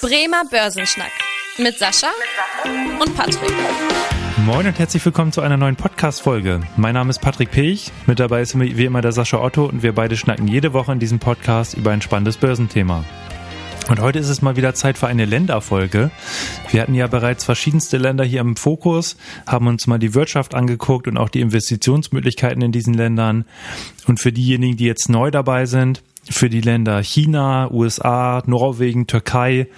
Bremer Börsenschnack mit Sascha und Patrick. Moin und herzlich willkommen zu einer neuen Podcast-Folge. Mein Name ist Patrick Pech, mit dabei ist wie immer der Sascha Otto und wir beide schnacken jede Woche in diesem Podcast über ein spannendes Börsenthema. Und heute ist es mal wieder Zeit für eine Länderfolge. Wir hatten ja bereits verschiedenste Länder hier im Fokus, haben uns mal die Wirtschaft angeguckt und auch die Investitionsmöglichkeiten in diesen Ländern. Und für diejenigen, die jetzt neu dabei sind, für die Länder China, USA, Norwegen, Türkei,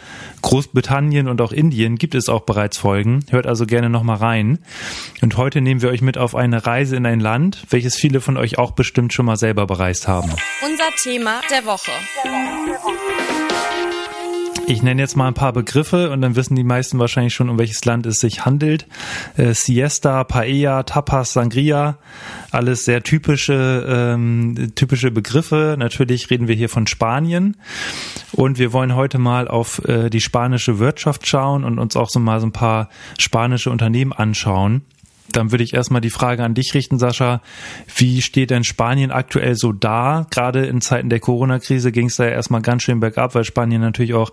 Großbritannien und auch Indien gibt es auch bereits Folgen. Hört also gerne nochmal rein. Und heute nehmen wir euch mit auf eine Reise in ein Land, welches viele von euch auch bestimmt schon mal selber bereist haben. Unser Thema der Woche. Der Woche. Ich nenne jetzt mal ein paar Begriffe und dann wissen die meisten wahrscheinlich schon, um welches Land es sich handelt. Äh, Siesta, Paella, Tapas, Sangria, alles sehr typische, ähm, typische Begriffe. Natürlich reden wir hier von Spanien und wir wollen heute mal auf äh, die spanische Wirtschaft schauen und uns auch so mal so ein paar spanische Unternehmen anschauen. Dann würde ich erstmal die Frage an dich richten, Sascha. Wie steht denn Spanien aktuell so da? Gerade in Zeiten der Corona-Krise ging es da ja erstmal ganz schön bergab, weil Spanien natürlich auch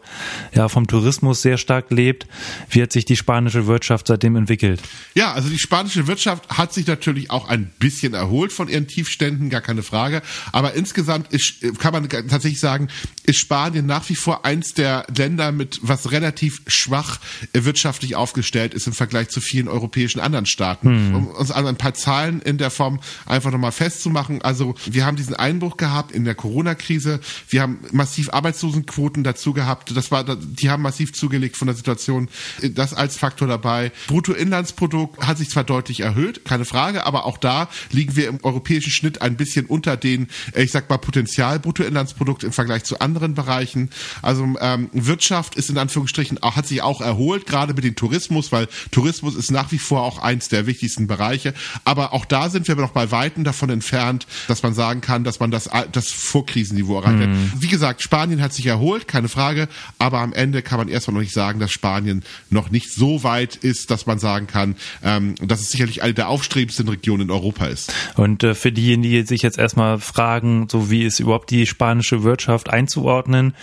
ja, vom Tourismus sehr stark lebt. Wie hat sich die spanische Wirtschaft seitdem entwickelt? Ja, also die spanische Wirtschaft hat sich natürlich auch ein bisschen erholt von ihren Tiefständen, gar keine Frage. Aber insgesamt ist, kann man tatsächlich sagen, ist Spanien nach wie vor eins der Länder mit was relativ schwach wirtschaftlich aufgestellt ist im Vergleich zu vielen europäischen anderen Staaten hm. um uns an ein paar Zahlen in der Form einfach nochmal festzumachen. Also wir haben diesen Einbruch gehabt in der Corona-Krise. Wir haben massiv Arbeitslosenquoten dazu gehabt. Das war, die haben massiv zugelegt von der Situation. Das als Faktor dabei. Bruttoinlandsprodukt hat sich zwar deutlich erhöht, keine Frage, aber auch da liegen wir im europäischen Schnitt ein bisschen unter den, ich sag mal, Potenzial Bruttoinlandsprodukt im Vergleich zu anderen Bereichen. Also ähm, Wirtschaft ist in Anführungsstrichen auch, hat sich auch erholt, gerade mit dem Tourismus, weil Tourismus ist nach wie vor auch eins der wichtigsten Bereiche. Aber auch da sind wir noch bei Weitem davon entfernt, dass man sagen kann, dass man das, das Vorkrisenniveau erreicht hat. Mhm. Wie gesagt, Spanien hat sich erholt, keine Frage. Aber am Ende kann man erstmal noch nicht sagen, dass Spanien noch nicht so weit ist, dass man sagen kann, ähm, dass es sicherlich eine der aufstrebendsten Regionen in Europa ist. Und äh, für diejenigen, die sich jetzt erstmal fragen, so wie ist überhaupt die spanische Wirtschaft einzuordnen,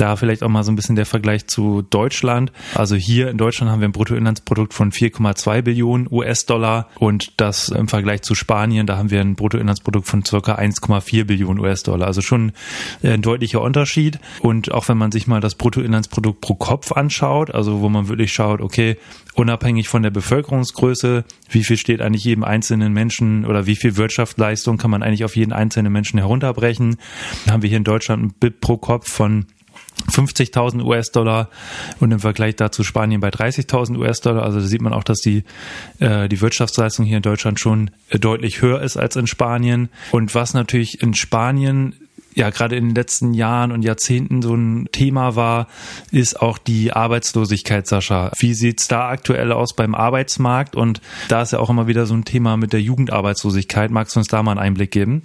da vielleicht auch mal so ein bisschen der Vergleich zu Deutschland. Also hier in Deutschland haben wir ein Bruttoinlandsprodukt von 4,2 Billionen US-Dollar und das im Vergleich zu Spanien, da haben wir ein Bruttoinlandsprodukt von circa 1,4 Billionen US-Dollar. Also schon äh, ein deutlicher Unterschied. Und auch wenn man sich mal das Bruttoinlandsprodukt pro Kopf anschaut, also wo man wirklich schaut, okay, unabhängig von der Bevölkerungsgröße, wie viel steht eigentlich jedem einzelnen Menschen oder wie viel Wirtschaftsleistung kann man eigentlich auf jeden einzelnen Menschen herunterbrechen, haben wir hier in Deutschland ein BIP pro Kopf von 50.000 US-Dollar und im Vergleich dazu Spanien bei 30.000 US-Dollar. Also da sieht man auch, dass die, äh, die Wirtschaftsleistung hier in Deutschland schon äh, deutlich höher ist als in Spanien. Und was natürlich in Spanien ja gerade in den letzten Jahren und Jahrzehnten so ein Thema war, ist auch die Arbeitslosigkeit, Sascha. Wie sieht's da aktuell aus beim Arbeitsmarkt? Und da ist ja auch immer wieder so ein Thema mit der Jugendarbeitslosigkeit. Magst du uns da mal einen Einblick geben?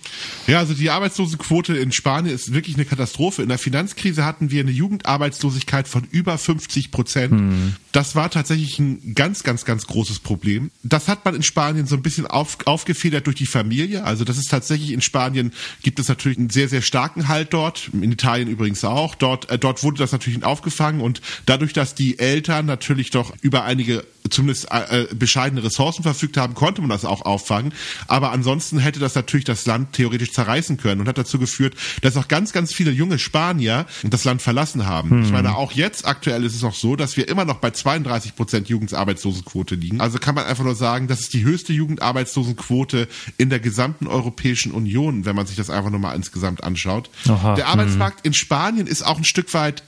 Ja, also die Arbeitslosenquote in Spanien ist wirklich eine Katastrophe. In der Finanzkrise hatten wir eine Jugendarbeitslosigkeit von über 50 Prozent. Hm. Das war tatsächlich ein ganz, ganz, ganz großes Problem. Das hat man in Spanien so ein bisschen auf, aufgefedert durch die Familie. Also das ist tatsächlich in Spanien gibt es natürlich einen sehr, sehr starken starken Halt dort, in Italien übrigens auch. Dort, äh, dort wurde das natürlich aufgefangen und dadurch, dass die Eltern natürlich doch über einige zumindest äh, äh, bescheidene Ressourcen verfügt haben, konnte man das auch auffangen. Aber ansonsten hätte das natürlich das Land theoretisch zerreißen können und hat dazu geführt, dass auch ganz, ganz viele junge Spanier das Land verlassen haben. Hm. Ich meine, auch jetzt aktuell ist es noch so, dass wir immer noch bei 32 Prozent Jugendarbeitslosenquote liegen. Also kann man einfach nur sagen, das ist die höchste Jugendarbeitslosenquote in der gesamten Europäischen Union, wenn man sich das einfach nur mal insgesamt anschaut anschaut. Aha, der Arbeitsmarkt mh. in Spanien ist auch ein Stück weit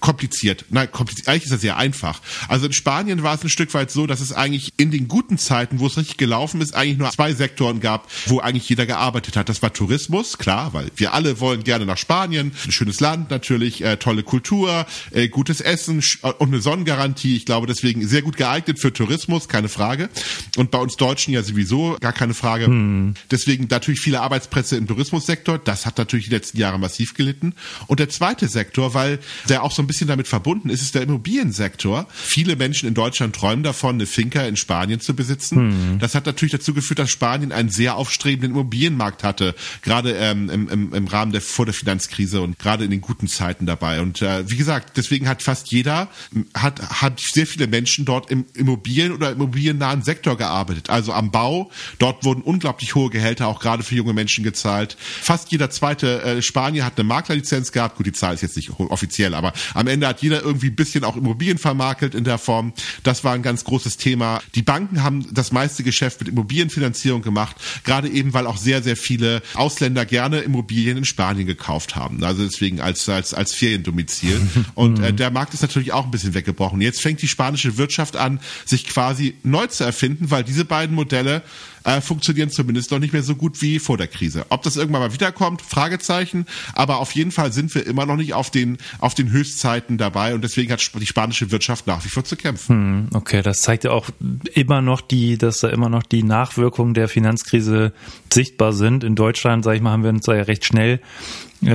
kompliziert. Nein, kompliziert. Eigentlich ist das sehr einfach. Also in Spanien war es ein Stück weit so, dass es eigentlich in den guten Zeiten, wo es richtig gelaufen ist, eigentlich nur zwei Sektoren gab, wo eigentlich jeder gearbeitet hat. Das war Tourismus, klar, weil wir alle wollen gerne nach Spanien. Ein schönes Land natürlich, äh, tolle Kultur, äh, gutes Essen äh, und eine Sonnengarantie. Ich glaube deswegen sehr gut geeignet für Tourismus, keine Frage. Und bei uns Deutschen ja sowieso, gar keine Frage. Hm. Deswegen natürlich viele Arbeitsplätze im Tourismussektor. Das hat natürlich die letzten Jahre massiv gelitten. Und der zweite Sektor, weil der auch so ein bisschen damit verbunden ist, ist der Immobiliensektor. Viele Menschen in Deutschland träumen davon, eine Finca in Spanien zu besitzen. Hm. Das hat natürlich dazu geführt, dass Spanien einen sehr aufstrebenden Immobilienmarkt hatte, gerade ähm, im, im, im Rahmen der vor der Finanzkrise und gerade in den guten Zeiten dabei. Und äh, wie gesagt, deswegen hat fast jeder, hat, hat sehr viele Menschen dort im Immobilien- oder immobiliennahen Sektor gearbeitet. Also am Bau, dort wurden unglaublich hohe Gehälter auch gerade für junge Menschen gezahlt. Fast jeder zweite äh, Spanier hat eine Maklerlizenz gehabt. Gut, die Zahl ist jetzt nicht offiziell, aber am Ende hat jeder irgendwie ein bisschen auch Immobilien vermakelt in der Form. Das war ein ganz großes Thema. Die Banken haben das meiste Geschäft mit Immobilienfinanzierung gemacht, gerade eben, weil auch sehr, sehr viele Ausländer gerne Immobilien in Spanien gekauft haben. Also deswegen als, als, als Feriendomizil. Und äh, der Markt ist natürlich auch ein bisschen weggebrochen. Jetzt fängt die spanische Wirtschaft an, sich quasi neu zu erfinden, weil diese beiden Modelle äh, funktionieren zumindest noch nicht mehr so gut wie vor der Krise. Ob das irgendwann mal wiederkommt, Fragezeichen. Aber auf jeden Fall sind wir immer noch nicht auf den, auf den Höchstzeiten dabei und deswegen hat die spanische Wirtschaft nach wie vor zu kämpfen. Hm, okay, das zeigt ja auch immer noch die, dass da immer noch die Nachwirkungen der Finanzkrise sichtbar sind. In Deutschland, sage ich mal, haben wir uns da ja recht schnell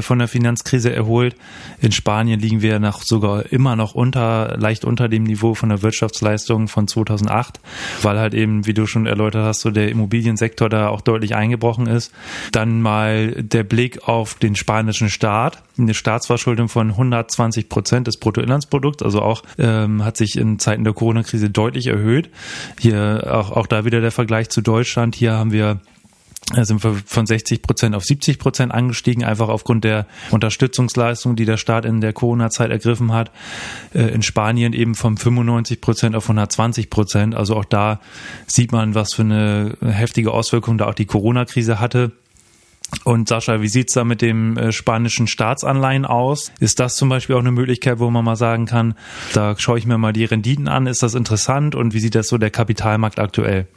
von der Finanzkrise erholt. In Spanien liegen wir noch sogar immer noch unter, leicht unter dem Niveau von der Wirtschaftsleistung von 2008, weil halt eben, wie du schon erläutert hast, so der Immobiliensektor da auch deutlich eingebrochen ist. Dann mal der Blick auf den spanischen Staat. Eine Staatsverschuldung von 120 Prozent des Bruttoinlandsprodukts, also auch ähm, hat sich in Zeiten der Corona-Krise deutlich erhöht. Hier auch, auch da wieder der Vergleich zu Deutschland. Hier haben wir sind wir von 60 Prozent auf 70 Prozent angestiegen, einfach aufgrund der Unterstützungsleistung, die der Staat in der Corona-Zeit ergriffen hat. Äh, in Spanien eben von 95 Prozent auf 120 Prozent. Also auch da sieht man, was für eine heftige Auswirkung da auch die Corona-Krise hatte. Und Sascha, wie sieht's da mit dem äh, spanischen Staatsanleihen aus? Ist das zum Beispiel auch eine Möglichkeit, wo man mal sagen kann, da schaue ich mir mal die Renditen an, ist das interessant und wie sieht das so der Kapitalmarkt aktuell?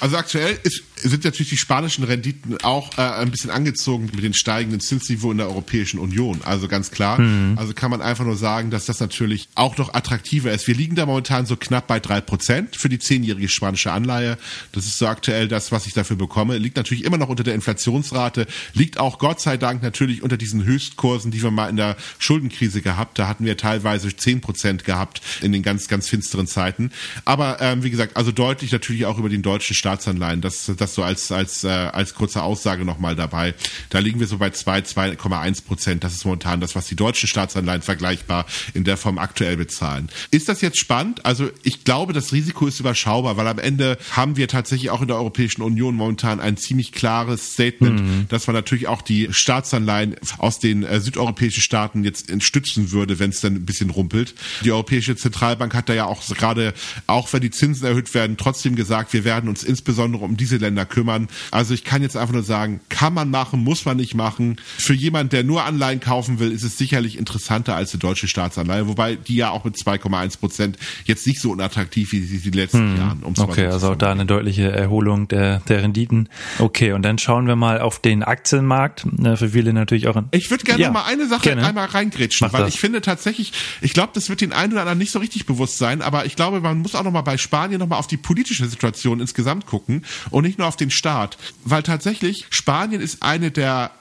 Also aktuell ist, sind natürlich die spanischen Renditen auch äh, ein bisschen angezogen mit den steigenden Zinsniveau in der Europäischen Union. Also ganz klar. Mhm. Also kann man einfach nur sagen, dass das natürlich auch noch attraktiver ist. Wir liegen da momentan so knapp bei drei Prozent für die zehnjährige spanische Anleihe. Das ist so aktuell das, was ich dafür bekomme. Liegt natürlich immer noch unter der Inflationsrate liegt auch Gott sei Dank natürlich unter diesen Höchstkursen, die wir mal in der Schuldenkrise gehabt. Da hatten wir teilweise zehn Prozent gehabt in den ganz, ganz finsteren Zeiten. Aber ähm, wie gesagt, also deutlich natürlich auch über den deutschen Staatsanleihen. Das, das so als, als, äh, als kurze Aussage nochmal dabei. Da liegen wir so bei zwei, 2,1 Prozent. Das ist momentan das, was die deutschen Staatsanleihen vergleichbar in der Form aktuell bezahlen. Ist das jetzt spannend? Also ich glaube, das Risiko ist überschaubar, weil am Ende haben wir tatsächlich auch in der Europäischen Union momentan ein ziemlich klares Statement, mhm. dass man natürlich auch die Staatsanleihen aus den äh, südeuropäischen Staaten jetzt stützen würde, wenn es dann ein bisschen rumpelt. Die Europäische Zentralbank hat da ja auch gerade, auch wenn die Zinsen erhöht werden, trotzdem gesagt, wir werden uns insbesondere um diese Länder kümmern. Also ich kann jetzt einfach nur sagen, kann man machen, muss man nicht machen. Für jemand, der nur Anleihen kaufen will, ist es sicherlich interessanter als eine deutsche Staatsanleihe, wobei die ja auch mit 2,1 Prozent jetzt nicht so unattraktiv wie die, die letzten hm, Jahren. okay, also auch da eine deutliche Erholung der, der Renditen. Okay, und dann schauen wir mal auf den Aktien Aktienmarkt, ne, für viele natürlich auch. Ich würde gerne ja, mal eine Sache gerne. einmal reingrätschen, Mach weil das. ich finde tatsächlich, ich glaube, das wird den einen oder anderen nicht so richtig bewusst sein, aber ich glaube, man muss auch noch mal bei Spanien noch mal auf die politische Situation insgesamt gucken und nicht nur auf den Staat, weil tatsächlich Spanien ist eine der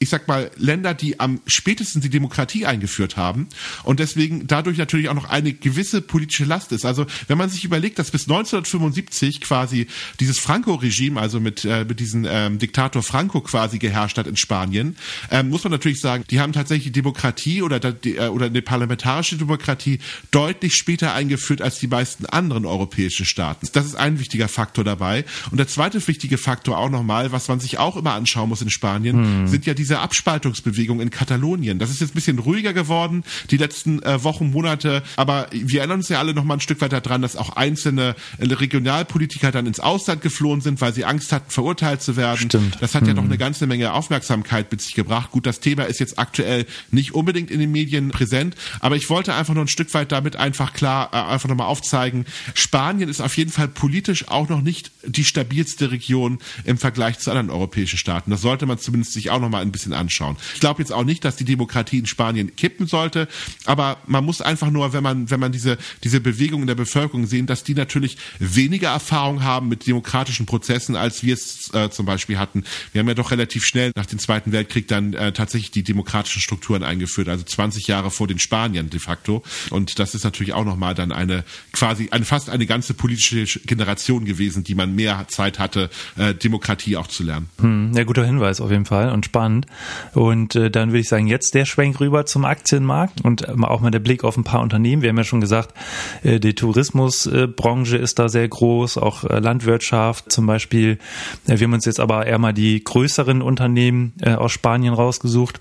ich sag mal, Länder, die am spätesten die Demokratie eingeführt haben und deswegen dadurch natürlich auch noch eine gewisse politische Last ist. Also wenn man sich überlegt, dass bis 1975 quasi dieses Franco-Regime, also mit, äh, mit diesem ähm, Diktator Franco quasi geherrscht hat in Spanien, ähm, muss man natürlich sagen, die haben tatsächlich Demokratie oder, die, äh, oder eine parlamentarische Demokratie deutlich später eingeführt als die meisten anderen europäischen Staaten. Das ist ein wichtiger Faktor dabei. Und der zweite wichtige Faktor auch nochmal, was man sich auch immer anschauen muss in Spanien, hm. sind ja diese diese Abspaltungsbewegung in Katalonien. Das ist jetzt ein bisschen ruhiger geworden, die letzten äh, Wochen, Monate, aber wir erinnern uns ja alle noch mal ein Stück weiter dran, dass auch einzelne äh, Regionalpolitiker dann ins Ausland geflohen sind, weil sie Angst hatten, verurteilt zu werden. Stimmt. Das hat mhm. ja noch eine ganze Menge Aufmerksamkeit mit sich gebracht. Gut, das Thema ist jetzt aktuell nicht unbedingt in den Medien präsent, aber ich wollte einfach nur ein Stück weit damit einfach klar, äh, einfach nochmal aufzeigen, Spanien ist auf jeden Fall politisch auch noch nicht die stabilste Region im Vergleich zu anderen europäischen Staaten. Das sollte man zumindest sich auch nochmal in bisschen anschauen. Ich glaube jetzt auch nicht, dass die Demokratie in Spanien kippen sollte, aber man muss einfach nur, wenn man, wenn man diese, diese Bewegung in der Bevölkerung sehen, dass die natürlich weniger Erfahrung haben mit demokratischen Prozessen, als wir es äh, zum Beispiel hatten. Wir haben ja doch relativ schnell nach dem Zweiten Weltkrieg dann äh, tatsächlich die demokratischen Strukturen eingeführt, also 20 Jahre vor den Spaniern de facto. Und das ist natürlich auch nochmal dann eine quasi eine fast eine ganze politische Generation gewesen, die man mehr Zeit hatte, äh, Demokratie auch zu lernen. Hm, ja, guter Hinweis auf jeden Fall und spannend. Und äh, dann würde ich sagen, jetzt der Schwenk rüber zum Aktienmarkt und äh, auch mal der Blick auf ein paar Unternehmen. Wir haben ja schon gesagt, äh, die Tourismusbranche ist da sehr groß, auch äh, Landwirtschaft zum Beispiel. Äh, wir haben uns jetzt aber eher mal die größeren Unternehmen äh, aus Spanien rausgesucht.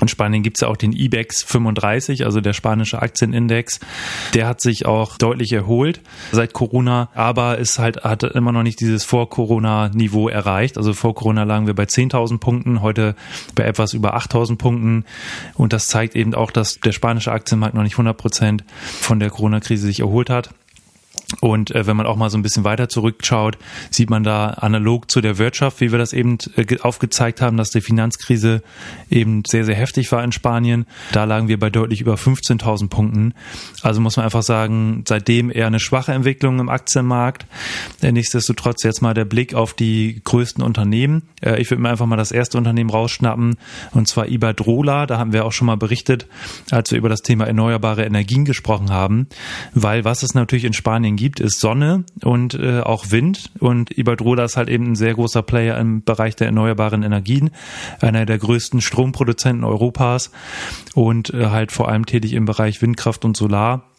In Spanien gibt's ja auch den IBEX 35, also der spanische Aktienindex. Der hat sich auch deutlich erholt seit Corona, aber ist halt, hat immer noch nicht dieses Vor-Corona-Niveau erreicht. Also vor Corona lagen wir bei 10.000 Punkten, heute bei etwas über 8.000 Punkten. Und das zeigt eben auch, dass der spanische Aktienmarkt noch nicht 100 Prozent von der Corona-Krise sich erholt hat. Und äh, wenn man auch mal so ein bisschen weiter zurückschaut, sieht man da analog zu der Wirtschaft, wie wir das eben äh, aufgezeigt haben, dass die Finanzkrise eben sehr, sehr heftig war in Spanien. Da lagen wir bei deutlich über 15.000 Punkten. Also muss man einfach sagen, seitdem eher eine schwache Entwicklung im Aktienmarkt. Nichtsdestotrotz jetzt mal der Blick auf die größten Unternehmen. Äh, ich würde mir einfach mal das erste Unternehmen rausschnappen, und zwar Iberdrola. Da haben wir auch schon mal berichtet, als wir über das Thema erneuerbare Energien gesprochen haben. Weil was es natürlich in Spanien gibt, ist Sonne und äh, auch Wind. Und Iberdrola ist halt eben ein sehr großer Player im Bereich der erneuerbaren Energien, einer der größten Stromproduzenten Europas und äh, halt vor allem tätig im Bereich Windkraft und Solar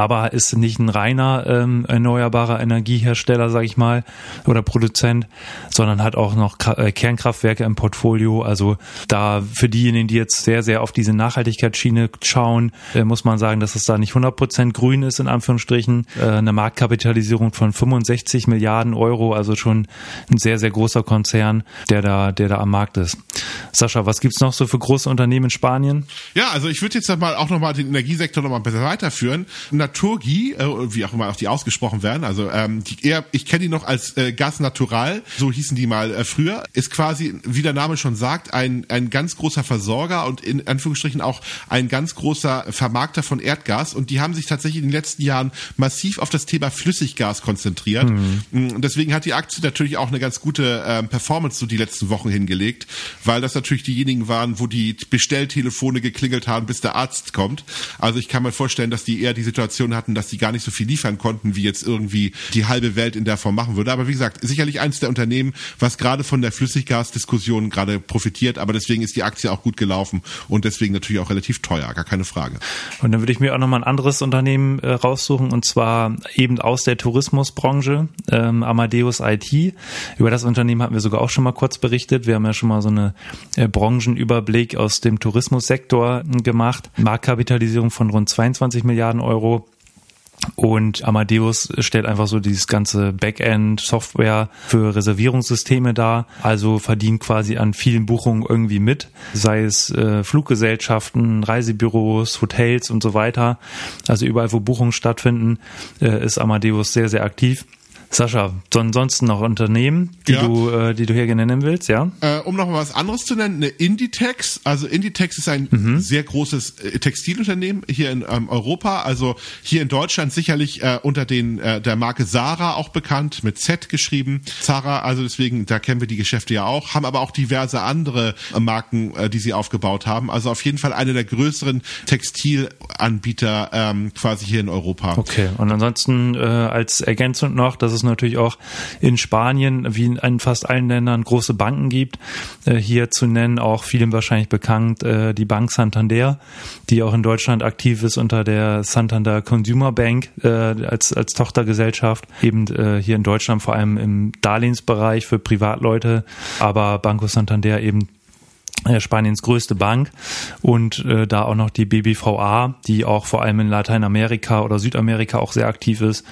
aber ist nicht ein reiner ähm, erneuerbarer Energiehersteller, sage ich mal, oder Produzent, sondern hat auch noch äh, Kernkraftwerke im Portfolio. Also da für diejenigen, die jetzt sehr, sehr auf diese Nachhaltigkeitsschiene schauen, äh, muss man sagen, dass es da nicht 100% grün ist, in Anführungsstrichen. Äh, eine Marktkapitalisierung von 65 Milliarden Euro, also schon ein sehr, sehr großer Konzern, der da, der da am Markt ist. Sascha, was gibt's noch so für große Unternehmen in Spanien? Ja, also ich würde jetzt mal auch nochmal den Energiesektor nochmal besser weiterführen. Naturgie, äh, wie auch immer auch die ausgesprochen werden, also ähm, die eher, ich kenne die noch als äh, Gas Natural, so hießen die mal äh, früher, ist quasi, wie der Name schon sagt, ein, ein ganz großer Versorger und in Anführungsstrichen auch ein ganz großer Vermarkter von Erdgas und die haben sich tatsächlich in den letzten Jahren massiv auf das Thema Flüssiggas konzentriert. Mhm. Mm, deswegen hat die Aktie natürlich auch eine ganz gute ähm, Performance so die letzten Wochen hingelegt, weil das natürlich diejenigen waren, wo die Bestelltelefone geklingelt haben, bis der Arzt kommt. Also ich kann mir vorstellen, dass die eher die Situation Situation hatten, dass sie gar nicht so viel liefern konnten, wie jetzt irgendwie die halbe Welt in der Form machen würde. Aber wie gesagt, sicherlich eines der Unternehmen, was gerade von der Flüssiggasdiskussion gerade profitiert, aber deswegen ist die Aktie auch gut gelaufen und deswegen natürlich auch relativ teuer, gar keine Frage. Und dann würde ich mir auch nochmal ein anderes Unternehmen äh, raussuchen und zwar eben aus der Tourismusbranche, ähm, Amadeus IT. Über das Unternehmen hatten wir sogar auch schon mal kurz berichtet. Wir haben ja schon mal so eine äh, Branchenüberblick aus dem Tourismussektor gemacht. Marktkapitalisierung von rund 22 Milliarden Euro. Und Amadeus stellt einfach so dieses ganze Backend-Software für Reservierungssysteme dar. Also verdient quasi an vielen Buchungen irgendwie mit, sei es äh, Fluggesellschaften, Reisebüros, Hotels und so weiter. Also überall, wo Buchungen stattfinden, äh, ist Amadeus sehr, sehr aktiv. Sascha, ansonsten noch Unternehmen, die ja. du, äh, die du hier gerne nennen willst, ja? Äh, um noch mal was anderes zu nennen, eine Inditex. Also Inditex ist ein mhm. sehr großes äh, Textilunternehmen hier in ähm, Europa. Also hier in Deutschland sicherlich äh, unter den äh, der Marke Sarah auch bekannt, mit Z geschrieben. Sarah, also deswegen, da kennen wir die Geschäfte ja auch, haben aber auch diverse andere äh, Marken, die sie aufgebaut haben. Also auf jeden Fall eine der größeren Textilanbieter ähm, quasi hier in Europa. Okay, und ansonsten als Ergänzung noch, dass es es natürlich auch in Spanien, wie in fast allen Ländern, große Banken gibt. Äh, hier zu nennen auch vielen wahrscheinlich bekannt äh, die Bank Santander, die auch in Deutschland aktiv ist unter der Santander Consumer Bank äh, als, als Tochtergesellschaft. Eben hier in Deutschland vor allem im Darlehensbereich für Privatleute, aber Banco Santander eben Spaniens größte Bank und äh, da auch noch die BBVA, die auch vor allem in Lateinamerika oder Südamerika auch sehr aktiv ist.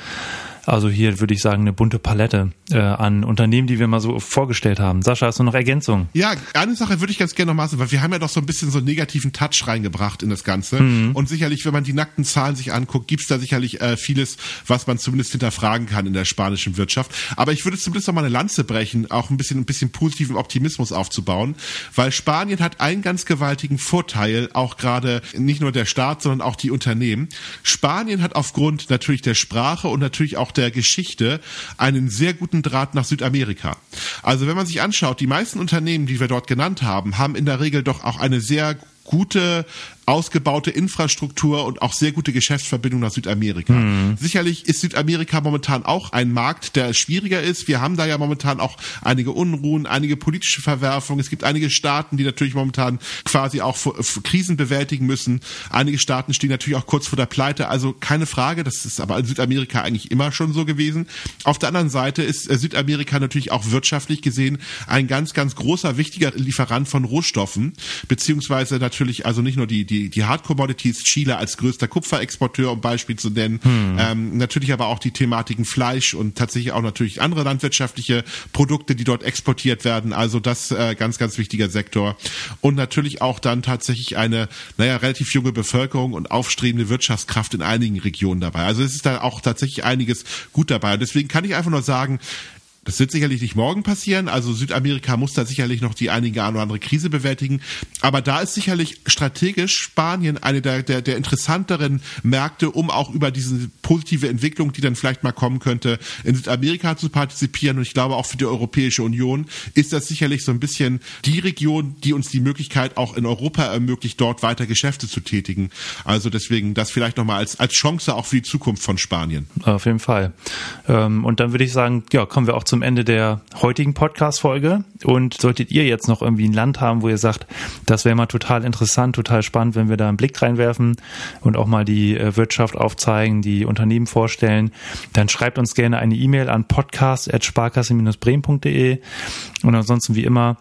Also hier würde ich sagen eine bunte Palette äh, an Unternehmen, die wir mal so vorgestellt haben. Sascha, hast du noch Ergänzungen? Ja, eine Sache würde ich ganz gerne noch machen, weil wir haben ja doch so ein bisschen so einen negativen Touch reingebracht in das Ganze. Mhm. Und sicherlich, wenn man die nackten Zahlen sich anguckt, gibt's da sicherlich äh, vieles, was man zumindest hinterfragen kann in der spanischen Wirtschaft. Aber ich würde zumindest noch mal eine Lanze brechen, auch ein bisschen, ein bisschen positiven Optimismus aufzubauen, weil Spanien hat einen ganz gewaltigen Vorteil, auch gerade nicht nur der Staat, sondern auch die Unternehmen. Spanien hat aufgrund natürlich der Sprache und natürlich auch der Geschichte einen sehr guten Draht nach Südamerika. Also wenn man sich anschaut, die meisten Unternehmen, die wir dort genannt haben, haben in der Regel doch auch eine sehr gute ausgebaute Infrastruktur und auch sehr gute Geschäftsverbindungen nach Südamerika. Mhm. Sicherlich ist Südamerika momentan auch ein Markt, der schwieriger ist. Wir haben da ja momentan auch einige Unruhen, einige politische Verwerfungen. Es gibt einige Staaten, die natürlich momentan quasi auch Krisen bewältigen müssen. Einige Staaten stehen natürlich auch kurz vor der Pleite. Also keine Frage, das ist aber in Südamerika eigentlich immer schon so gewesen. Auf der anderen Seite ist äh, Südamerika natürlich auch wirtschaftlich gesehen ein ganz, ganz großer, wichtiger Lieferant von Rohstoffen, beziehungsweise natürlich also nicht nur die, die die, die Hard Commodities, Chile als größter Kupferexporteur, um Beispiel zu nennen. Hm. Ähm, natürlich aber auch die Thematiken Fleisch und tatsächlich auch natürlich andere landwirtschaftliche Produkte, die dort exportiert werden. Also das äh, ganz, ganz wichtiger Sektor. Und natürlich auch dann tatsächlich eine, naja, relativ junge Bevölkerung und aufstrebende Wirtschaftskraft in einigen Regionen dabei. Also es ist da auch tatsächlich einiges gut dabei. Und deswegen kann ich einfach nur sagen, das wird sicherlich nicht morgen passieren. Also Südamerika muss da sicherlich noch die einige oder andere Krise bewältigen. Aber da ist sicherlich strategisch Spanien eine der, der, der interessanteren Märkte, um auch über diese positive Entwicklung, die dann vielleicht mal kommen könnte, in Südamerika zu partizipieren. Und ich glaube auch für die Europäische Union ist das sicherlich so ein bisschen die Region, die uns die Möglichkeit auch in Europa ermöglicht, dort weiter Geschäfte zu tätigen. Also deswegen das vielleicht nochmal als, als Chance auch für die Zukunft von Spanien. Auf jeden Fall. Ähm, und dann würde ich sagen, ja, kommen wir auch zum Ende der heutigen Podcast-Folge. Und solltet ihr jetzt noch irgendwie ein Land haben, wo ihr sagt, das wäre mal total interessant, total spannend, wenn wir da einen Blick reinwerfen und auch mal die äh, Wirtschaft aufzeigen, die Unternehmen vorstellen, dann schreibt uns gerne eine E-Mail an podcast.sparkasse-bremen.de. Und ansonsten wie immer,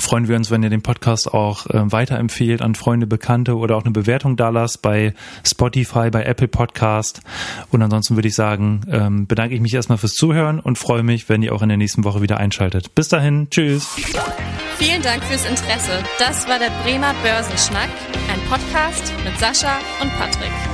freuen wir uns, wenn ihr den Podcast auch äh, weiterempfehlt an Freunde, Bekannte oder auch eine Bewertung da lasst bei Spotify, bei Apple Podcast. Und ansonsten würde ich sagen, ähm, bedanke ich mich erstmal fürs Zuhören und freue mich, wenn ihr auch in der nächsten Woche wieder einschaltet. Bis dahin, tschüss. Vielen Dank fürs Interesse. Das war der Bremer Börsenschnack, ein Podcast mit Sascha und Patrick.